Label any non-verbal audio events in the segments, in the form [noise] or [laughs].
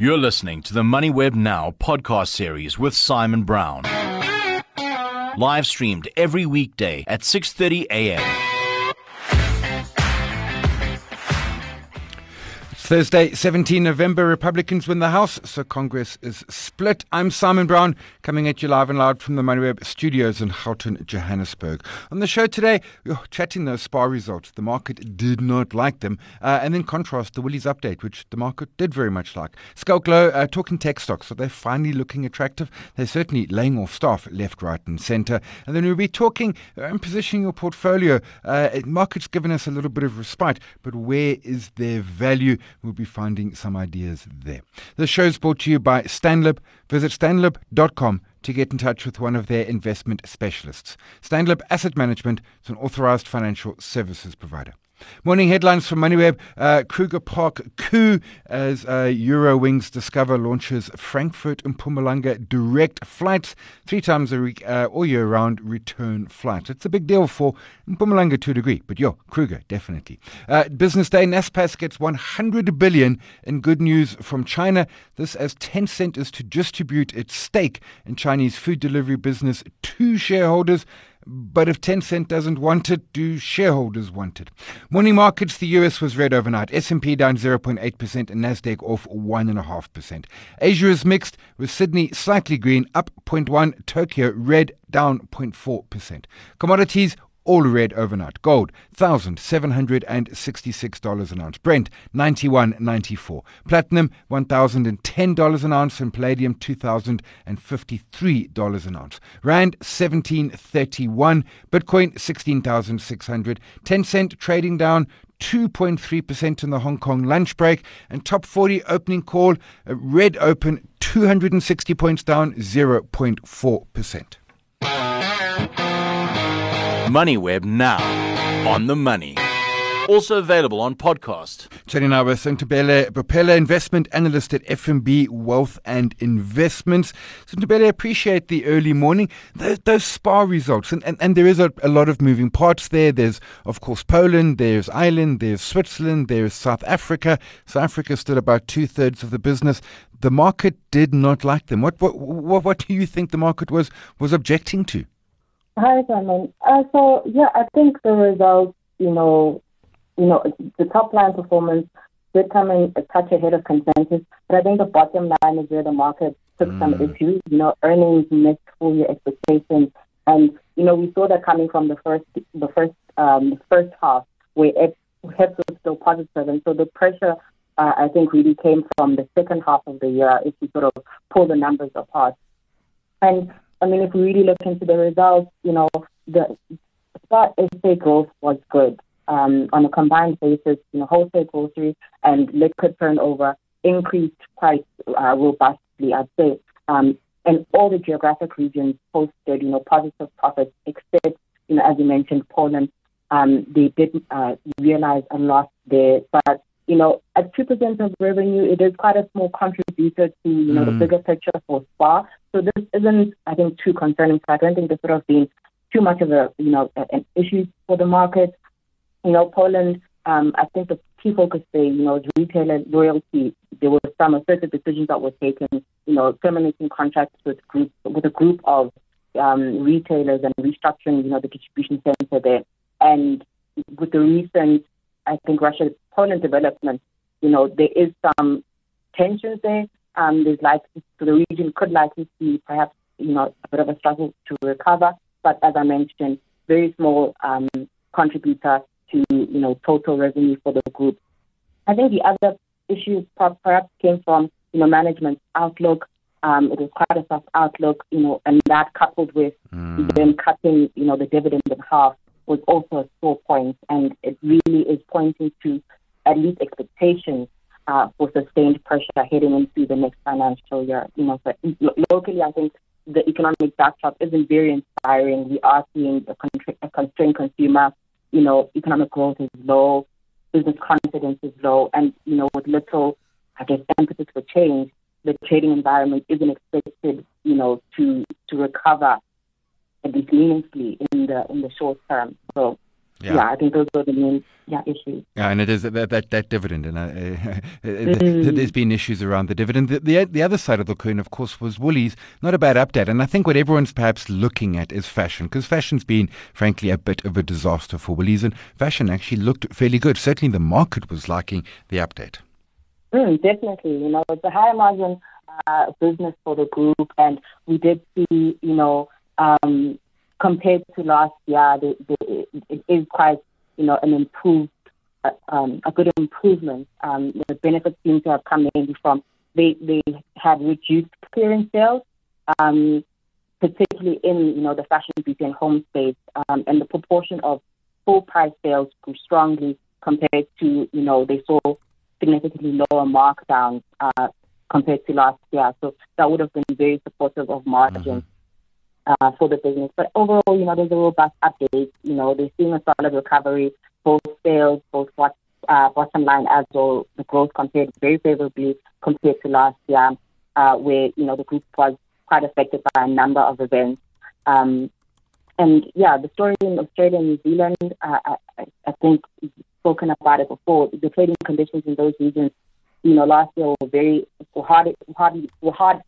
You're listening to the MoneyWeb Now podcast series with Simon Brown. Live streamed every weekday at 6:30 a.m. Thursday, 17 November, Republicans win the House, so Congress is split. I'm Simon Brown, coming at you live and loud from the MoneyWeb studios in Houghton, Johannesburg. On the show today, we're chatting those SPAR results. The market did not like them. Uh, and then contrast the Woolies update, which the market did very much like. Schalk Louw, uh, talking tech stocks. So they're finally looking attractive. They're certainly laying off staff left, right, and centre. And then we'll be talking uh, and positioning your portfolio. Uh, market's given us a little bit of respite, but where is their value? We'll be finding some ideas there. The show is brought to you by Stanlib. Visit stanlib.com to get in touch with one of their investment specialists. Stanlib Asset Management is an authorized financial services provider. Morning headlines from MoneyWeb. Uh, Kruger Park coup as uh, Eurowings Discover launches Frankfurt and Mpumalanga direct flights, three times a week, uh, all year round return flights. It's a big deal for Mpumalanga to a degree, but yo, Kruger, definitely. Uh, business Day, Naspers gets 100 billion in good news from China. This as Tencent is to distribute its stake in Chinese food delivery business to shareholders. But if Tencent doesn't want it, do shareholders want it? Morning markets, the US was red overnight. S&P down 0.8% and Nasdaq off 1.5%. Asia is mixed with Sydney slightly green, up 0.1, Tokyo red, down 0.4%. Commodities all red overnight. Gold, $1,766 an ounce. Brent, $91.94. Platinum, $1,010 an ounce. And palladium, $2,053 an ounce. Rand, 1731. Bitcoin, 16,600. Tencent trading down 2.3% in the Hong Kong lunch break. And top 40 opening call, uh, red open, 260 points down, 0.4%. MoneyWeb now on the money. Also available on podcast. Chatting now with Sintobele Bopela, investment analyst at FNB Wealth and Investments. Sintobele, appreciate the early morning. Those, those SPAR results, and, and, and there is a, a lot of moving parts there. There's, of course, Poland, there's Ireland, there's Switzerland, there's South Africa. South Africa still about two thirds of the business. The market did not like them. What, what, what, what do you think the market was, was objecting to? Hi, Simon. Uh, so yeah, I think the results, you know, you know, the top line performance did come in a touch ahead of consensus, but I think the bottom line is where the market took mm. some issues. You know, earnings missed full year expectations, and you know, we saw that coming from the first, the first, um, the first half where it HEPS was still positive, and so the pressure. Uh, I think really came from the second half of the year if we sort of pull the numbers apart. And I mean, if we really look into the results, you know, the SPAR SA growth was good. Um, on a combined basis, you know, wholesale grocery and liquor turnover increased quite uh, robustly, I'd say. Um, and all the geographic regions posted, you know, positive profits, except, you know, as you mentioned, Poland. Um, they did uh, realize a loss there, but you know, at 2% of revenue, it is quite a small contributor to, you know, mm. the bigger picture for SPAR. So this isn't, I think, too concerning. So I don't think this would have been too much of a, you know, an issue for the market. You know, Poland, um, I think the key focus there, you know, retailer loyalty. There were some assertive decisions that were taken, you know, terminating contracts with group with a group of um, retailers and restructuring, you know, the distribution center there. And with the recent I think Russia Poland development, you know, there is some tensions there. Um, there's like so the region could likely see perhaps you know a bit of a struggle to recover, but as I mentioned, very small um, contributor to you know total revenue for the group. I think the other issue perhaps came from you know management outlook. Um, it was quite a soft outlook, you know, and that coupled with mm. them cutting you know the dividend in half was also a sore point, and it really is pointing to at least expectations uh, for sustained pressure heading into the next financial year. You know, so locally, I think the economic backdrop isn't very inspiring. We are seeing a, con- a constrained consumer. You know, economic growth is low, business confidence is low, and you know, with little, I guess, emphasis for change, the trading environment isn't expected, you know, to to recover at least meaningfully in the in the short term. So yeah. yeah. I think those are the main yeah issues. Yeah, and it is that that, that dividend, and uh, [laughs] mm. there's been issues around the dividend. The, the, the other side of the coin, of course, was Woolies. Not a bad update, and I think what everyone's perhaps looking at is fashion, because fashion's been, frankly, a bit of a disaster for Woolies, and fashion actually looked fairly good. Certainly, the market was liking the update. Mm, definitely, you know, it's a high margin uh, business for the group, and we did see, you know. Um, compared to last year, it is quite, you know, an improved, uh, um, a good improvement. Um, the benefits seem to have come mainly from they they had reduced clearance sales, um, particularly in you know the fashion, beauty, and home space, um, and the proportion of full price sales grew strongly compared to you know they saw significantly lower markdowns uh, compared to last year. So that would have been very supportive of margins. Mm-hmm uh, for the business. But overall, you know, there's a robust update. You know, they're seeing a solid recovery, both sales, both what, uh, bottom line as well. The growth compared very favorably compared to last year, uh, where you know the group was quite affected by a number of events. Um, and yeah, the story in Australia and New Zealand, uh, I, I think spoken about it before. The trading conditions in those regions, you know, last year were very were hard, hard were hard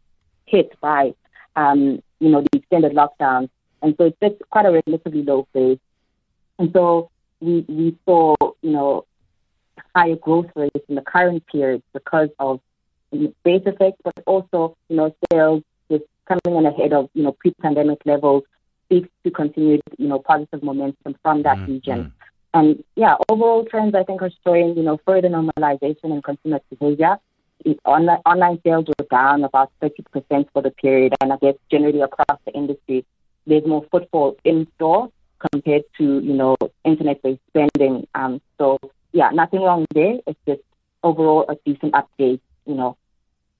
hit by um, you know, the extended lockdown. And so it's quite a relatively low phase. And so we, we saw, you know, higher growth rates in the current period because of base effects, but also, you know, sales just coming in ahead of, you know, pre-pandemic levels speaks to continued, you know, positive momentum from that mm-hmm. region. And yeah, overall trends I think are showing, you know, further normalization in consumer behavior online, online sales were down about 30% for the period, and I guess generally across the industry, there's more footfall in store compared to, you know, internet-based spending. Um, so, yeah, nothing wrong there. It's just overall a decent update, you know,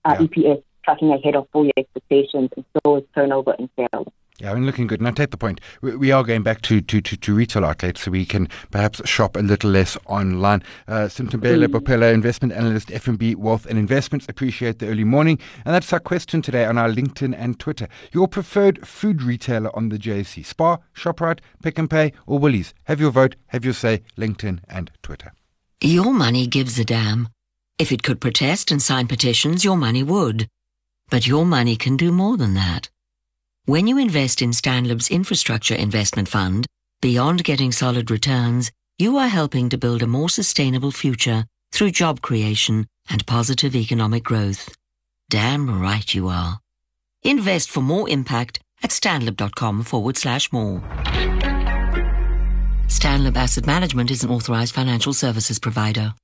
uh, yeah. EPS tracking ahead of full year expectations, and so is turnover and sales. Yeah, I mean, looking good. And I take the point. We, we are going back to, to, to, to, retail outlets so we can perhaps shop a little less online. Uh, Simtembele mm. Bopela, investment analyst, FNB Wealth and Investments. Appreciate the early morning. And that's our question today on our LinkedIn and Twitter. Your preferred food retailer on the JSE? Spar, ShopRite, Pick n Pay, or Woolies? Have your vote, have your say, LinkedIn and Twitter. Your money gives a damn. If it could protest and sign petitions, your money would. But your money can do more than that. When you invest in Stanlib's infrastructure investment fund, beyond getting solid returns, you are helping to build a more sustainable future through job creation and positive economic growth. Damn right you are. Invest for more impact at stanlib.com forward slash more. Stanlib Asset Management is an authorized financial services provider.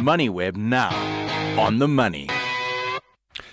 MoneyWeb now on the money.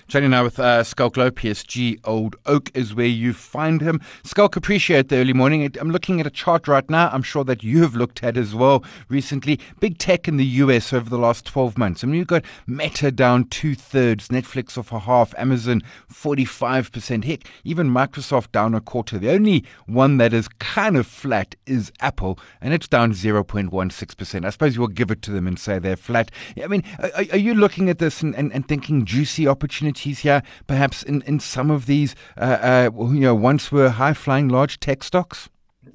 Chatting now with uh, PSG Old Oak is where you find him. Schalk, appreciate the early morning. I'm looking at a chart right now. I'm sure that you have looked at as well recently. Big tech in the US over the last 12 months. I mean, you've got Meta down two thirds, Netflix off a half, Amazon 45%. Heck, even Microsoft down a quarter. The only one that is kind of flat is Apple, and it's down 0.16%. I suppose you will give it to them and say they're flat. I mean, are, are you looking at this and, and, and thinking juicy opportunities? Opportunities here, perhaps in, in some of these, uh, uh, you know, once were high flying large tech stocks?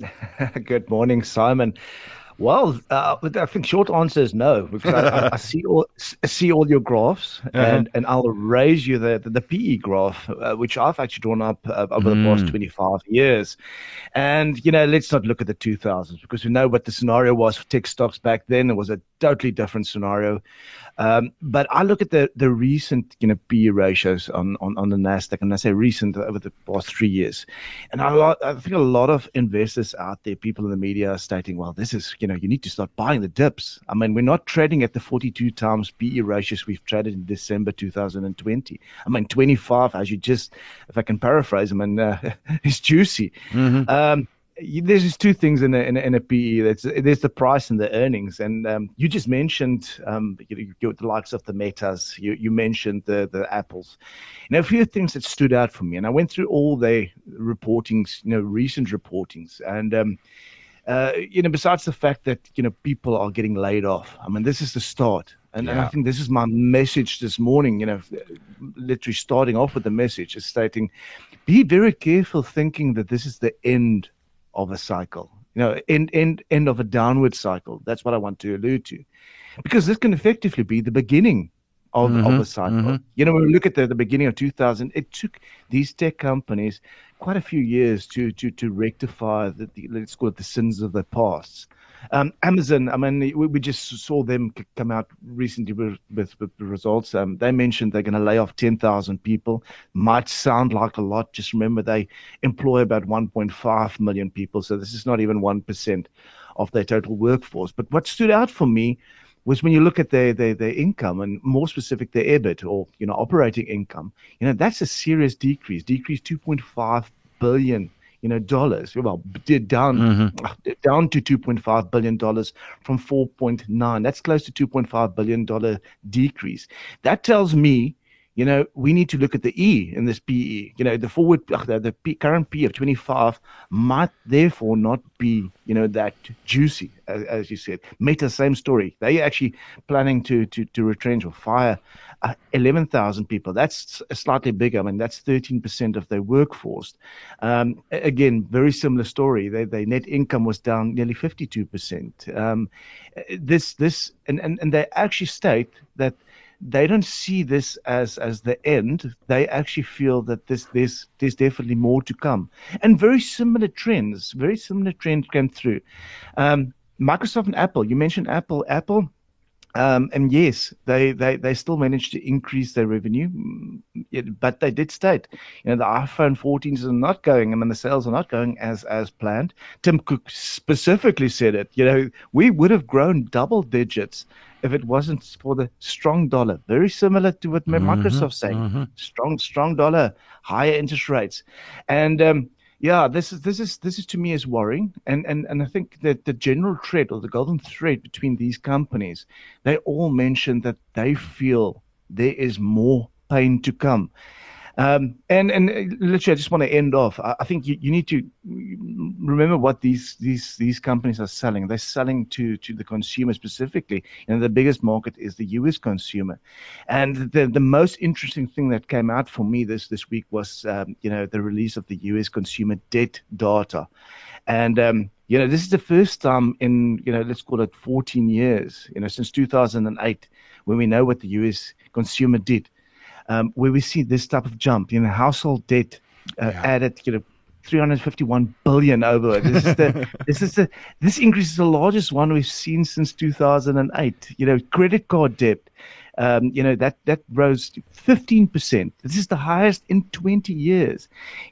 [laughs] Good morning, Simon. Well, uh, I think short answer is no because I, I, [laughs] see all see all your graphs uh-huh. and, and I'll raise you the the, the PE graph uh, which I've actually drawn up uh, over mm. the past hmm. 25 years, and you know let's not look at the 2000s because we know what the scenario was for tech stocks back then. It was a totally different scenario. Um, but I look at the, the recent you know PE ratios on, on, on the Nasdaq, and I say recent over the past three years, and I, I think a lot of investors out there, people in the media, are stating, well, this is you know you need to start buying the dips. I mean, we're not trading at the 42 times PE ratios we've traded in December 2020. I mean, 25, as you just, if I can paraphrase, I mean, uh, [laughs] it's juicy. Mm-hmm. Um, there's just two things in a, in a, in a PE. There's, there's the price and the earnings. And um, you just mentioned um, you, you, the likes of the Metas. You, you mentioned the, the Apples. You know, a few things that stood out for me. And I went through all the reportings, you know, recent reportings. And, um, uh, you know, besides the fact that, you know, people are getting laid off, I mean, this is the start. And, yeah. and, I think this is my message this morning, you know, literally starting off with the message is stating be very careful thinking that this is the end of a cycle. You know, end end end of a downward cycle. That's what I want to allude to, because this can effectively be the beginning of, mm-hmm, of a cycle. Mm-hmm. You know, when we look at the, the beginning of 2000, it took these tech companies quite a few years to to to rectify the, the let's call it the sins of the past. Um, Amazon, I mean, we, we, just saw them come out recently with, with, with results. Um, they mentioned they're going to lay off 10,000 people. Might sound like a lot. Just remember they employ about 1.5 million people. So this is not even 1% of their total workforce. But what stood out for me was when you look at their, their, their income and more specific their EBIT or you know operating income, you know that's a serious decrease, decrease 2.5 billion you know dollars, well down mm-hmm. down to 2.5 billion dollars from 4.9. That's close to 2.5 billion dollar decrease. That tells me you know, we need to look at the E in this PE. You know, the forward, the, the P, current P of 25 might therefore not be, you know, that juicy, as, as you said. Meta, same story. They are actually planning to, to, to retrench or fire uh, 11,000 people. That's slightly bigger. I mean, that's 13% of their workforce. Um, again, very similar story. Their, their net income was down nearly 52%. Um, this, this, and, and, and they actually state that – they don't see this as as the end. They actually feel that this there's there's definitely more to come, and very similar trends, very similar trends came through. Um, Microsoft and Apple. You mentioned Apple. Apple. Um, and yes, they, they, they still managed to increase their revenue, mm, but they did state, you know, the iPhone 14s are not going, I mean, the sales are not going as as planned. Tim Cook specifically said it. You know, we would have grown double digits if it wasn't for the strong dollar. Very similar to what mm-hmm, Microsoft's saying. Mm-hmm. Strong, strong dollar, higher interest rates, and um, yeah, this is this is this is to me is worrying, and and and I think that the general thread or the golden thread between these companies, they all mention that they feel there is more pain to come. Um, and and uh, literally, I just want to end off. I, I, think you, you need to remember what these these these companies are selling. They're selling to to the consumer specifically. Know, the biggest market is the U.S. consumer. And the the most interesting thing that came out for me this this week was um, you know the release of the U.S. consumer debt data, and um, you know this is the first time in you know let's call it 14 years you know since 2008 when we know what the U.S. consumer did um, where we see this type of jump. You know, household debt uh, yeah. added, you know, 351 billion over. This is the [laughs] this is the this increase is the largest one we've seen since 2008. You know, credit card debt. Um, you know that that rose 15 percent. This is the highest in 20 years.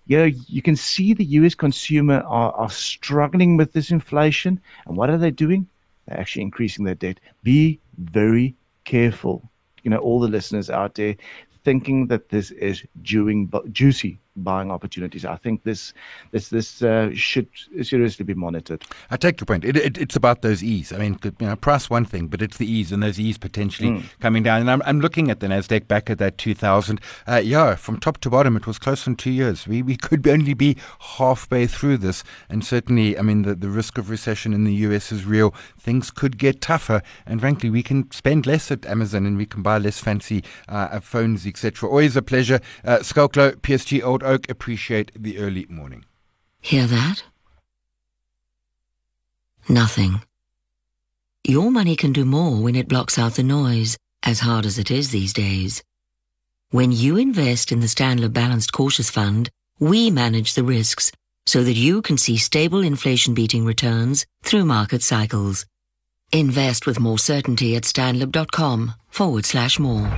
You know, you can see the U.S. consumer are, are struggling with this inflation, and what are they doing? They're actually increasing their debt. Be very careful. You know, all the listeners out there, thinking that this is juicy buying opportunities. I think this this this uh, should seriously be monitored. I take your point. It, it, it's about those E's. I mean, you know, price one thing, but it's the E's and those E's potentially mm. coming down. And I'm, I'm looking at the Nasdaq back at that 2000. Uh, yeah, from top to bottom, it was close on two years. We we could only be halfway through this, and certainly, I mean, the the risk of recession in the U.S. is real. Things could get tougher, and frankly, we can spend less at Amazon and we can buy less fancy uh, phones, etc. Always a pleasure. Uh, PSG Old Oak appreciate the early morning. Hear that? Nothing. Your money can do more when it blocks out the noise, as hard as it is these days. When you invest in the Stanlib Balanced Cautious Fund, we manage the risks so that you can see stable inflation beating returns through market cycles. Invest with more certainty at stanlib.com forward slash more.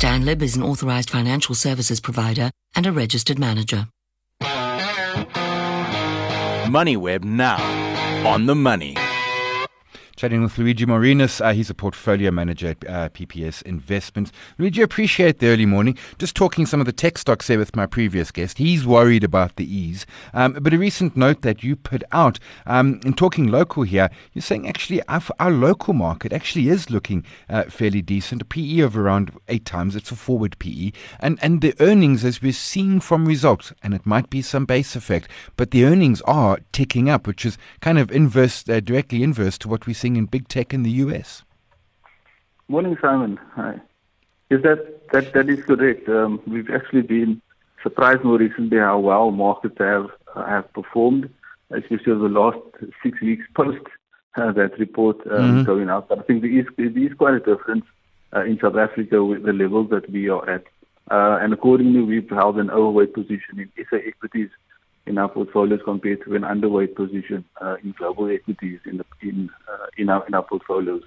Stanlib is an authorized financial services provider and a registered manager. MoneyWeb now on the money. Chatting with Luigi Marinus. Uh, he's a portfolio manager at uh, PPS Investments. Luigi, appreciate the early morning. Just talking some of the tech stocks there with my previous guest. He's worried about the E's. Um, but a recent note that you put out, um, in talking local here, you're saying actually our, our local market actually is looking uh, fairly decent. A PE of around eight times. It's a forward PE. And, and the earnings, as we're seeing from results, and it might be some base effect, but the earnings are ticking up, which is kind of inverse, uh, directly inverse to what we're seeing in big tech in the US? Morning, Simon. Hi. Is that that that is correct? Um, we've actually been surprised more recently how well markets have have performed, especially over the last six weeks post uh, that report um, mm-hmm. going out. But I think there is, there is quite a difference uh, in South Africa with the levels that we are at. Uh, and accordingly, we've held an overweight position in SA equities in our portfolios compared to an underweight position uh, in global equities in the, in uh, in our in our portfolios.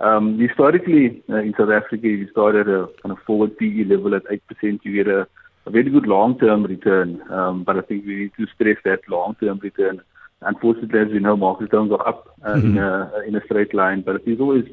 Um, historically, uh, in South Africa, if you start at a kind of forward PE level at 8%. You get a, very good long-term return, um, but I think we need to stress that long-term return. Unfortunately, as we know, markets don't go up uh, mm-hmm. in a in a straight line, but it is always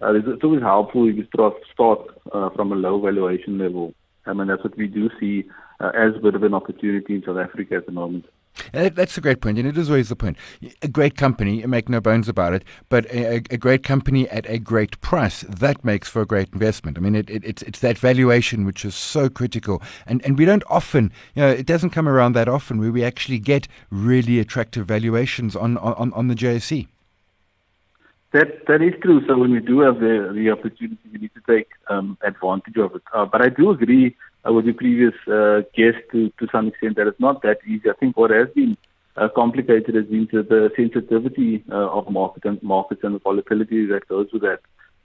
uh, it's always helpful if you start start uh, from a low valuation level. I mean, that's what we do see uh, as a bit of an opportunity in South Africa at the moment. That's a great point, and it is always the point. A great company, make no bones about it, but a, a great company at a great price, that makes for a great investment. I mean, it, it, it's, it's that valuation which is so critical, and, and we don't often, you know, it doesn't come around that often where we actually get really attractive valuations on, on, on the JSE. That that is true. So when we do have the the opportunity, we need to take um, advantage of it. Uh, but I do agree uh, with the previous uh, guest to to some extent that it's not that easy. I think what has been uh, complicated has been to the sensitivity uh, of market and markets and the volatility that goes with that.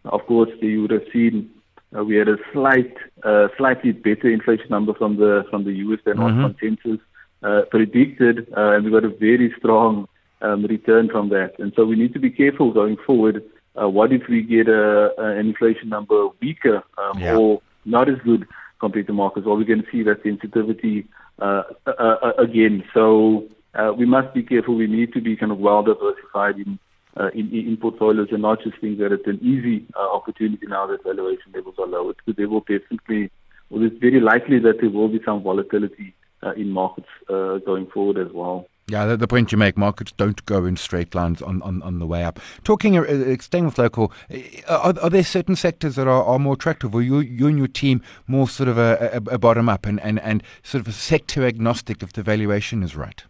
Of course, you would have seen uh, we had a slight, uh, slightly better inflation number from the from the US than mm-hmm. what consensus uh, predicted, uh, and we got a very strong um, return from that. And so we need to be careful going forward. Uh, what if we get a, an inflation number weaker um, yeah. or not as good compared to markets? Well, we're going to see that sensitivity uh, uh, uh, again. So uh, we must be careful. We need to be kind of well diversified in, uh, in, in portfolios and not just think that it's an easy opportunity now that valuation levels are low. Because there will definitely, well, it's very likely that there will be some volatility in markets going forward as well. Yeah, the, the, point you make, markets don't go in straight lines on, on, on the way up. Talking, uh, uh staying with local, uh, are, are, there certain sectors that are, are more attractive, or you, you and your team more sort of a, a, a bottom up and, and, and sort of a sector agnostic if the valuation is right?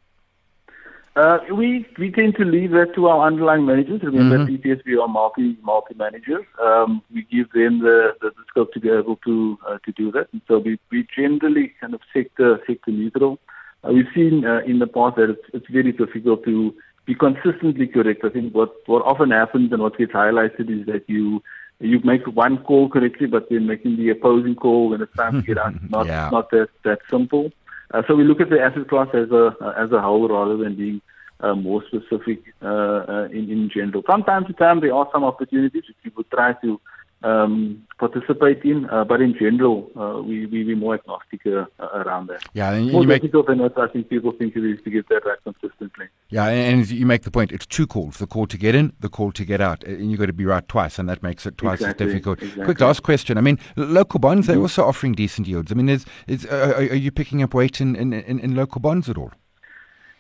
Uh, we we tend to leave that to our underlying managers. Remember, mm-hmm. PPS we are multi multi managers. Um, we give them the, the, the, scope to be able to uh, to do that, and so we we generally kind of sector sector neutral. Uh, we've seen uh, in the past that it's, it's very difficult to be consistently correct. I think what, what often happens and what gets highlighted is that you you make one call correctly, but then making the opposing call when it's time to get out. [laughs] Not yeah. not that that simple. Uh, so we look at the asset class as a uh, as a whole rather than being uh, more specific uh, uh, in in general. From time to time, there are some opportunities which would try to um, participate in. Uh, but in general, uh, we, we, we're more agnostic uh, around that. Yeah, and more you difficult make... than I think people think it is to get that right consistently. Yeah, and you make the point, it's two calls, the call to get in, the call to get out. And you've got to be right twice, and that makes it twice exactly, as difficult. Exactly. Quick last question. I mean, local bonds, they're mm-hmm. also offering decent yields. I mean, is, is, uh, are, are you picking up weight in, in, in, in local bonds at all?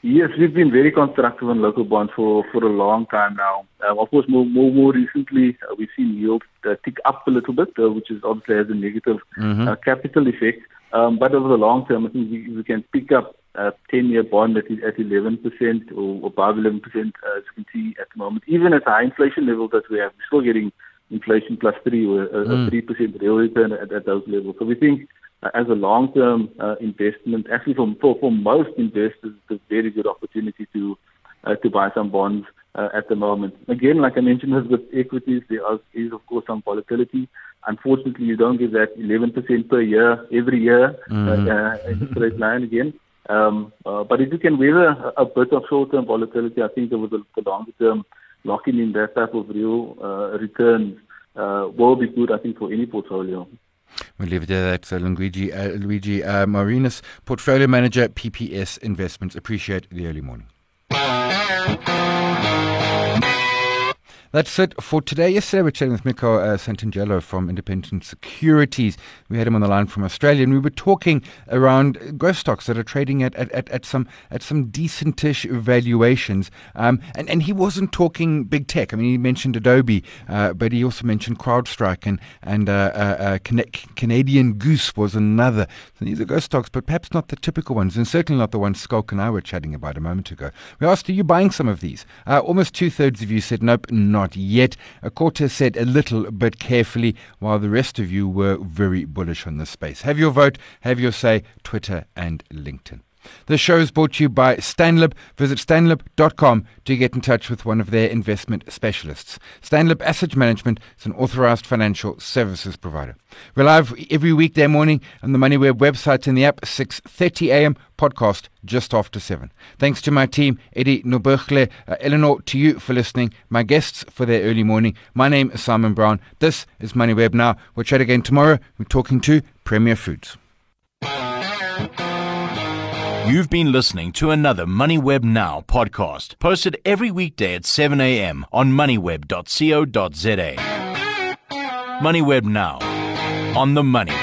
Yes, we've been very constructive on local bonds for, for a long time now. Um, of course, more more, more recently, uh, we've seen yields uh, tick up a little bit, uh, which is obviously has a negative mm-hmm. Uh, capital effect. Um, but over the long term, I think we, we can pick up a 10-year bond that is at 11% or above 11%, as you can see at the moment. Even at high inflation levels that we have, we're still getting inflation plus 3 or a, mm. a 3% real return at, at those levels. So we think uh, as a long-term uh, investment. Actually, for, for, for most investors, it's a very good opportunity to uh, to buy some bonds uh, at the moment. Again, like I mentioned with equities, there is of course some volatility. Unfortunately, you don't get that 11% per year every year mm-hmm. uh, straight line again. Um, uh, but if you can weather a, a bit of short-term volatility, I think over the, the longer term, locking in that type of real uh, returns uh, will be good, I think, for any portfolio. We'll leave it there. That's uh, Luigi, uh, Luigi uh, Marinus, Portfolio Manager, PPS Investments. Appreciate the early morning. That's it for today. Yesterday, we were chatting with Miko uh, Santangelo from Independent Securities. We had him on the line from Australia, and we were talking around growth stocks that are trading at, at, at, at some at some decentish valuations. Um, and, and he wasn't talking big tech. I mean, he mentioned Adobe, uh, but he also mentioned CrowdStrike and, and uh, uh, uh Canadian Goose was another. So these are growth stocks, but perhaps not the typical ones, and certainly not the ones Schalk and I were chatting about a moment ago. We asked, are you buying some of these? Uh, almost two thirds of you said, nope, not yet. Cortez said a little bit carefully, while the rest of you were very bullish on the space. Have your vote, have your say, Twitter and LinkedIn. The show is brought to you by Stanlib. Visit stanlib.com to get in touch with one of their investment specialists. Stanlib Asset Management is an authorized financial services provider. We're live every weekday morning on the MoneyWeb website and the app, 6.30 a.m. podcast just after 7. Thanks to my team, Eddie Nobergle, uh, Eleanor, to you for listening, my guests for their early morning. My name is Simon Brown. This is MoneyWeb Now. We'll chat again tomorrow. We're talking to Premier Foods. You've been listening to another MoneyWeb Now podcast, posted every weekday at 7 a.m. on moneyweb.co.za. MoneyWeb Now, on the money.